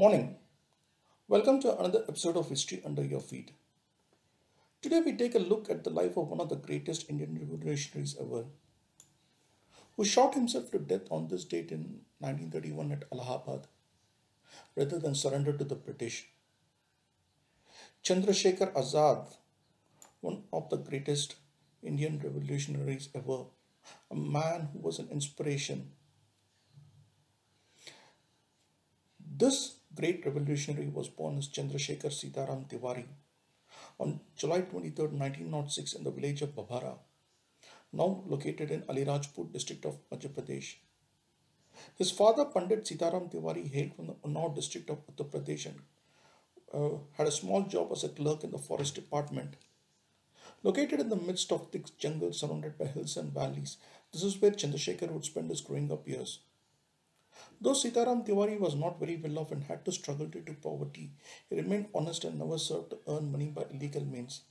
Morning. Welcome to another episode of History Under Your Feet. Today we take a look at the life of one of the greatest Indian revolutionaries ever, who shot himself to death on this date in 1931 at Allahabad, rather than surrender to the British. Chandrasekhar Azad, one of the greatest Indian revolutionaries ever, a man who was an inspiration This great revolutionary was born as Chandrasekhar Sitaram Tiwari on July 23, 1906 in the village of Babhara, now located in Alirajpur district of Madhya Pradesh. His father Pandit Sitaram Tiwari hailed from the Unnao district of Uttar Pradesh and uh, had a small job as a clerk in the forest department. Located in the midst of thick jungle surrounded by hills and valleys, this is where Chandrasekhar would spend his growing up years. Though Sitaram Tiwari was not very well off and had to struggle due to poverty, he remained honest and never served to earn money by illegal means.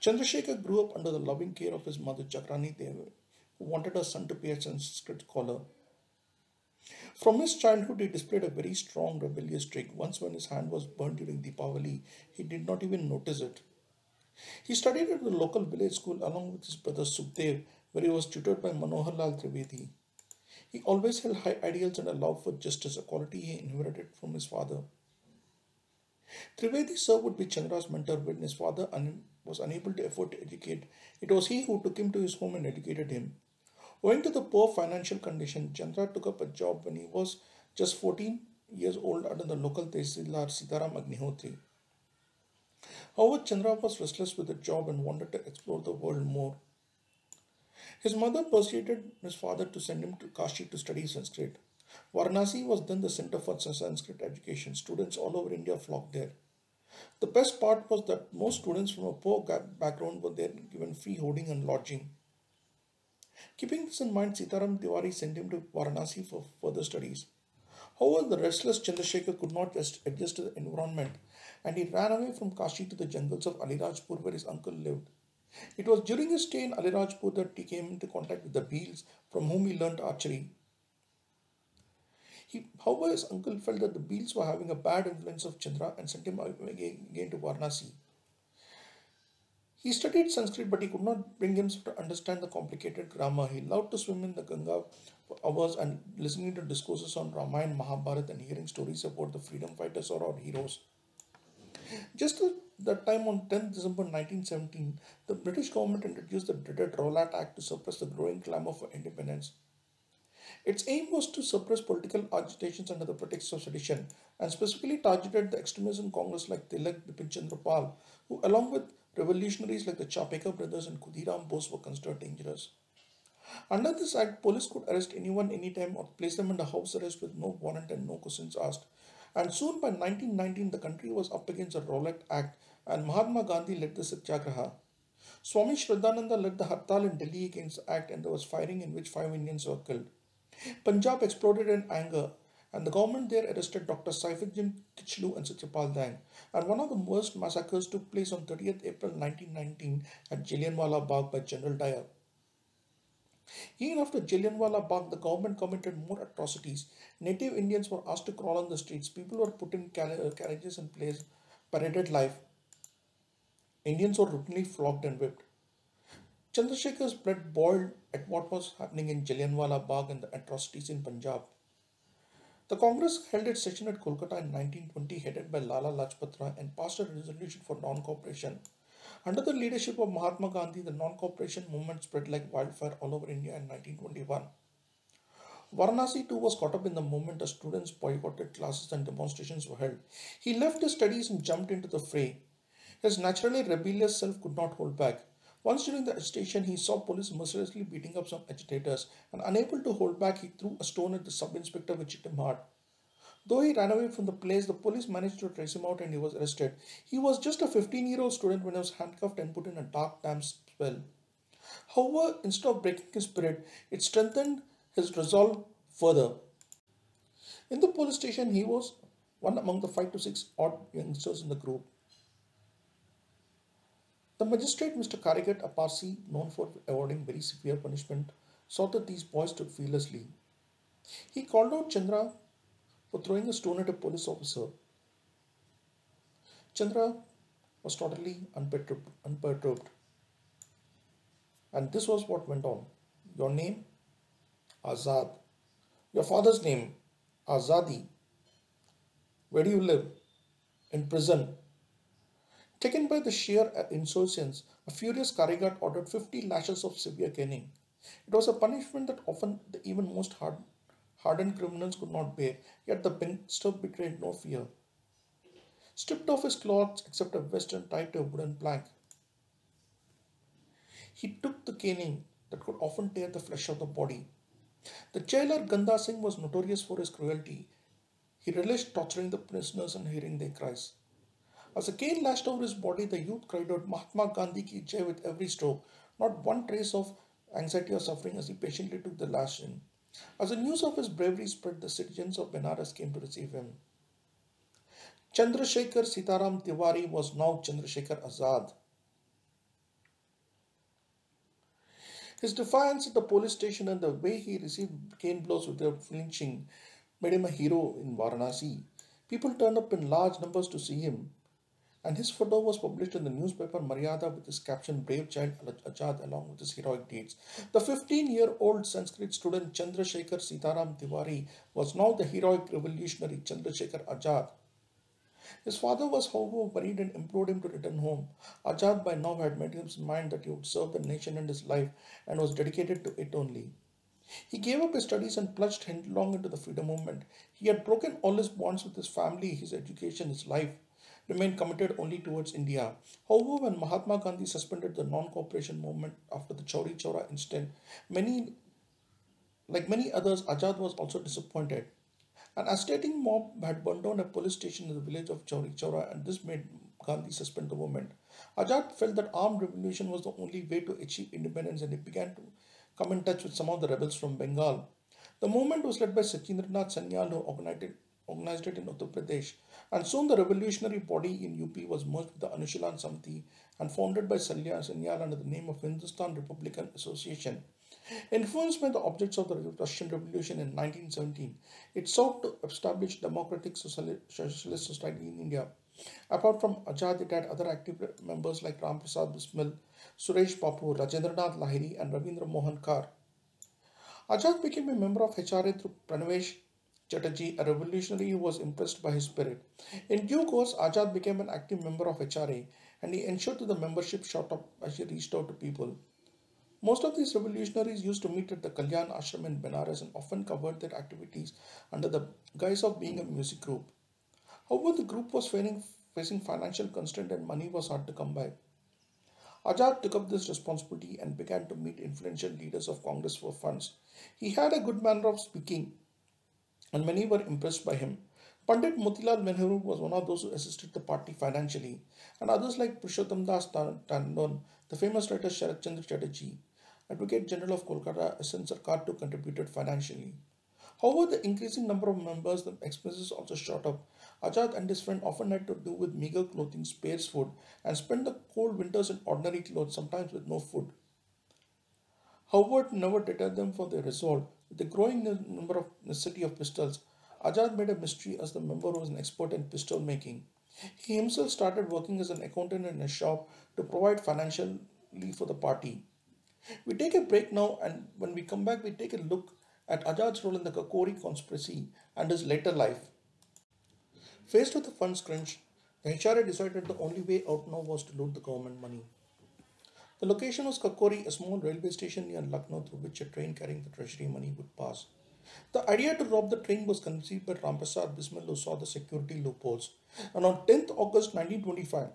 Chandrasekhar grew up under the loving care of his mother Jagrani Devi, who wanted her son to be a Sanskrit scholar. From his childhood, he displayed a very strong rebellious streak. Once, when his hand was burned during Deepavali, he did not even notice it. He studied at the local village school along with his brother Sukhdev, where he was tutored by Manohar Lal Trivedi. He always held high ideals and a love for justice, a quality he inherited from his father. Trivedi sir would be Chandra's mentor when his father un- was unable to afford to educate. It was he who took him to his home and educated him. Owing to the poor financial condition, Chandra took up a job when he was just 14 years old under the local Tehsildar Sitaram Agnihotri. However, Chandra was restless with the job and wanted to explore the world more. His mother persuaded his father to send him to Kashi to study Sanskrit. Varanasi was then the center for Sanskrit education. Students all over India flocked there. The best part was that most students from a poor background were then given free holding and lodging. Keeping this in mind, Sitaram Tiwari sent him to Varanasi for further studies. However, the restless Chandrasekhar could not adjust to the environment and he ran away from Kashi to the jungles of Alirajpur where his uncle lived. It was during his stay in Alirajpur that he came into contact with the Bhils, from whom he learnt archery. He, however, his uncle felt that the Bhils were having a bad influence of Chandra and sent him again to Varanasi. He studied Sanskrit, but he could not bring himself to understand the complicated grammar. He loved to swim in the Ganga for hours and listening to discourses on Ramayana, Mahabharata, and hearing stories about the freedom fighters or our heroes. Just at that time on 10th December 1917, the British government introduced the dreaded Rowlatt Act to suppress the growing clamor for independence. Its aim was to suppress political agitations under the pretext of sedition and specifically targeted the extremism Congress like Tilak Bipin Chandra Pal, who along with revolutionaries like the Chapekar brothers and Khudiram Bose were considered dangerous. Under this act, police could arrest anyone anytime or place them under house arrest with no warrant and no questions asked. And soon by 1919, the country was up against the Rowlatt Act and Mahatma Gandhi led the Satyagraha. Swami Shraddhananda led the Hartal in Delhi against the act and there was firing in which five Indians were killed. Punjab exploded in anger and the government there arrested Dr. Saifuddin Kichlu and Satyapal Dang. And one of the worst massacres took place on 30th April 1919 at Jallianwala Bagh by General Dyer. Even after Jallianwala Bagh, the government committed more atrocities. Native Indians were asked to crawl on the streets. People were put in uh, carriages and placed paraded life. Indians were routinely flogged and whipped. Chandrasekhar's blood boiled at what was happening in Jallianwala Bagh and the atrocities in Punjab. The Congress held its session at Kolkata in 1920, headed by Lala Lajpat Rai, and passed a resolution for non-cooperation. Under the leadership of Mahatma Gandhi, the non-cooperation movement spread like wildfire all over India in 1921. Varanasi too was caught up in the movement as students boycotted classes and demonstrations were held. He left his studies and jumped into the fray. His naturally rebellious self could not hold back. Once during the agitation, he saw police mercilessly beating up some agitators, and unable to hold back, he threw a stone at the sub-inspector which hit him hard. Though he ran away from the place, the police managed to trace him out and he was arrested. He was just a 15-year-old student when he was handcuffed and put in a dark, damp spell. However, instead of breaking his spirit, it strengthened his resolve further. In the police station, he was one among the five to six odd youngsters in the group. The magistrate, Mr. Karigat, a Parsi known for awarding very severe punishment, saw that these boys took fearlessly. He called out Chandra for throwing a stone at a police officer. Chandra was totally unperturbed, unperturbed. And this was what went on. Your name? Azad. Your father's name? Azadi. Where do you live? In prison. Taken by the sheer uh, insouciance, a furious Karigat ordered 50 lashes of severe caning. It was a punishment that often the even most hard, hardened criminals could not bear, yet the gangster betrayed no fear. Stripped off his clothes except a vest and tied to a wooden plank, he took the caning that could often tear the flesh of the body. The jailer Ganda Singh was notorious for his cruelty. He relished torturing the prisoners and hearing their cries. As the cane lashed over his body, the youth cried out Mahatma Gandhi ki jai with every stroke, not one trace of anxiety or suffering as he patiently took the lash in. As the news of his bravery spread, the citizens of Benares came to receive him. Chandrasekhar Sitaram Tiwari was now Chandrasekhar Azad. His defiance at the police station and the way he received cane blows without flinching made him a hero in Varanasi. People turned up in large numbers to see him, and his photo was published in the newspaper Maryada with his caption Brave Child Ajad along with his heroic deeds. The 15 year old Sanskrit student Chandrasekhar Sitaram Tiwari was now the heroic revolutionary Chandrasekhar Ajad his father was, however, worried and implored him to return home. Ajad by now had made up his mind that he would serve the nation and his life and was dedicated to it only. He gave up his studies and plunged headlong into the freedom movement. He had broken all his bonds with his family, his education, his life, remained committed only towards India. However, when Mahatma Gandhi suspended the non-cooperation movement after the Chauri Chaura incident, many, like many others, Ajad was also disappointed. An agitating mob had burned down a police station in the village of Chauri Chaura and this made Gandhi suspend the movement. Ajad felt that armed revolution was the only way to achieve independence and he began to come in touch with some of the rebels from Bengal. The movement was led by Sachindranath Sanyal who organized it, organized it in Uttar Pradesh and soon the revolutionary body in UP was merged with the Anushilan Samiti and founded by Salya Sanyal under the name of Hindustan Republican Association. Influenced by the objects of the Russian Revolution in 1917, it sought to establish democratic socialist society in India. Apart from Ajad, it had other active members like Ram Prasad Bismil, Suresh Babu, Rajendranath Lahiri, and Ravindra Mohan Kar. Ajad became a member of HRA through Pranavesh Chatterjee, a revolutionary who was impressed by his spirit. In due course, Ajad became an active member of HRA and he ensured that the membership shot up as he reached out to people. Most of these revolutionaries used to meet at the Kalyan Ashram in Benares and often covered their activities under the guise of being a music group. However, the group was facing, financial constraint and money was hard to come by. Ajad took up this responsibility and began to meet influential leaders of Congress for funds. He had a good manner of speaking and many were impressed by him. Pandit Motilal Nehru was one of those who assisted the party financially, and others like Purushottam Das Tandon, the famous writer Sharat Chandra Chatterjee, Advocate General of Kolkata SN Sarkar too contributed financially. However, the increasing number of members, the expenses also shot up. Ajad and his friend often had to do with meager clothing, sparse food, and spend the cold winters in ordinary clothes, sometimes with no food. Howard never deterred them for their resolve. With the growing number of necessity of pistols, Ajad made a mystery as the member was an expert in pistol making. He himself started working as an accountant in a shop to provide financially for the party. We take a break now, and when we come back, we take a look at Ajad's role in the Kakori conspiracy and his later life. Faced with the funds crunch, the HRA decided the only way out now was to loot the government money. The location was Kakori, a small railway station near Lucknow through which a train carrying the treasury money would pass. The idea to rob the train was conceived by Ramprasad Bismil who saw the security loopholes. And on 10th August 1925,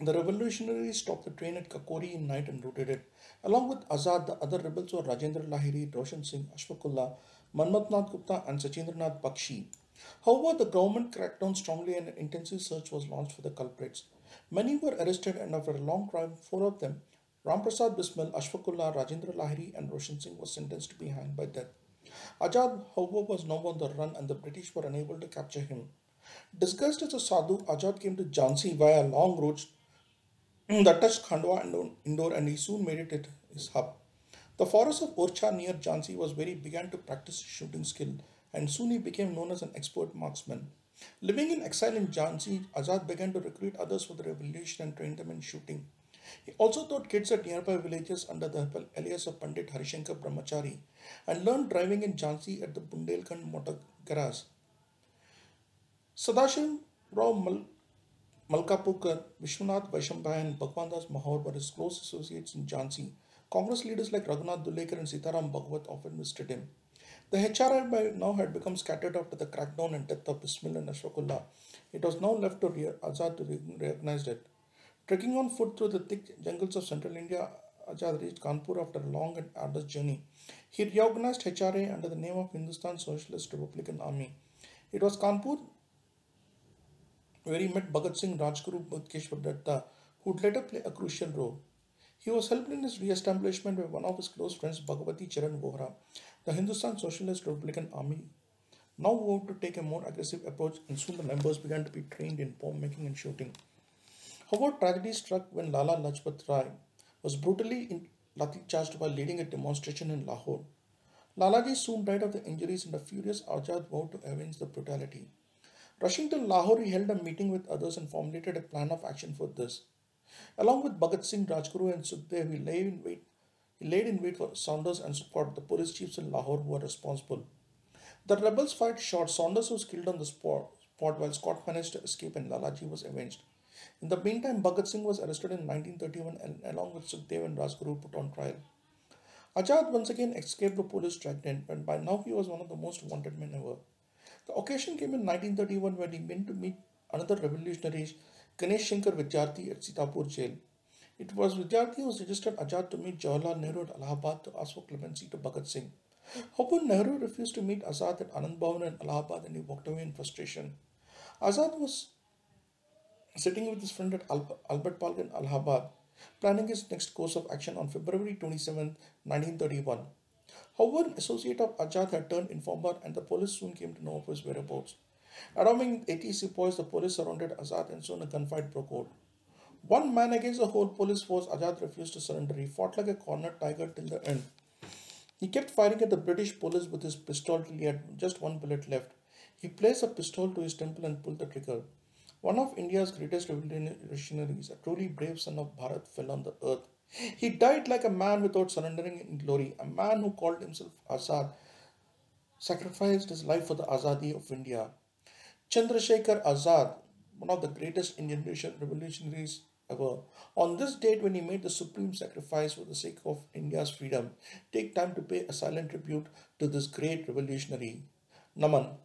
the revolutionaries stopped the train at Kakori in night and looted it. Along with Azad, the other rebels were Rajendra Lahiri, Roshan Singh, Ashfaqullah, Manmatnath Gupta, and Sachindranath Bakshi. However, the government cracked down strongly and an intensive search was launched for the culprits. Many were arrested, and after a long trial, four of them, Ramprasad Bismil, Ashfaqullah, Rajendra Lahiri, and Roshan Singh, were sentenced to be hanged by death. Ajad, however, was now on the run, and the British were unable to capture him. Disguised as a sadhu, Ajad came to Jhansi via long roads that touched Khandwa and Indore and he soon made it his hub. The forest of Orchha near Jhansi was where he began to practice shooting skill and soon he became known as an expert marksman. Living in exile in Jhansi, Azad began to recruit others for the revolution and train them in shooting. He also taught kids at nearby villages under the alias of Pandit Harishankar Brahmachari and learned driving in Jhansi at the Bundelkhand Motor Garage. Sadashiv Rao Mal- Malkapurkar, Vishwanath Vaishambhai and Bhagwandas Mahor were his close associates in Jhansi. Congress leaders like Raghunath Dhulekar and Sitaram Bhagwat often visited him. The HRI by now had become scattered after the crackdown and death of Bismil and Ashfaqullah. It was now left to Azad to re- recognize it. Trekking on foot through the thick jungles of central India, Azad reached Kanpur after a long and arduous journey. He reorganized HRA under the name of Hindustan Socialist Republican Army. It was Kanpur where he met Bhagat Singh, Rajguru Batukeshwar Datta, who would later play a crucial role. He was helped in his re-establishment by one of his close friends, Bhagavati Charan Vohra. The Hindustan Socialist Republican Army now vowed to take a more aggressive approach, and soon the members began to be trained in bomb making and shooting. However, tragedy struck when Lala Lajpat Rai was brutally charged while leading a demonstration in Lahore. Lalaji soon died of the injuries, and a furious Azad vowed to avenge the brutality. Rushing to Lahore, he held a meeting with others and formulated a plan of action for this. Along with Bhagat Singh, Rajguru, and Sukhdev, he laid in wait. He laid in wait for Saunders and support the police chiefs in Lahore who were responsible. The rebels fired shot. Saunders was killed on the spot, spot while Scott managed to escape and Lalaji was avenged. In the meantime, Bhagat Singh was arrested in 1931 and along with Sukhdev and Rajguru put on trial. Azad once again escaped the police dragnet, and by now he was one of the most wanted men ever. The occasion came in 1931 when he went to meet another revolutionary, Ganesh Shankar Vidyarthi at Sitapur jail. It was Vidyarthi who suggested Azad to meet Jawaharlal Nehru at Allahabad to ask for clemency to Bhagat Singh. However, Nehru refused to meet Azad at Anand Bhavan in Allahabad and he walked away in frustration. Azad was sitting with his friend at Albert Park in Allahabad, planning his next course of action on February 27, 1931. However, an associate of Azad had turned informer and the police soon came to know of his whereabouts. Around 80 sepoys, the police surrounded Azad and soon a gunfight broke out. One man against the whole police force, Azad refused to surrender. He fought like a cornered tiger till the end. He kept firing at the British police with his pistol till he had just one bullet left. He placed a pistol to his temple and pulled the trigger. One of India's greatest revolutionaries, a truly brave son of Bharat, fell on the earth. He died like a man without surrendering in glory, a man who called himself Azad, sacrificed his life for the Azadi of India. Chandrasekhar Azad, one of the greatest Indian revolutionaries ever, on this date when he made the supreme sacrifice for the sake of India's freedom, take time to pay a silent tribute to this great revolutionary. Naman.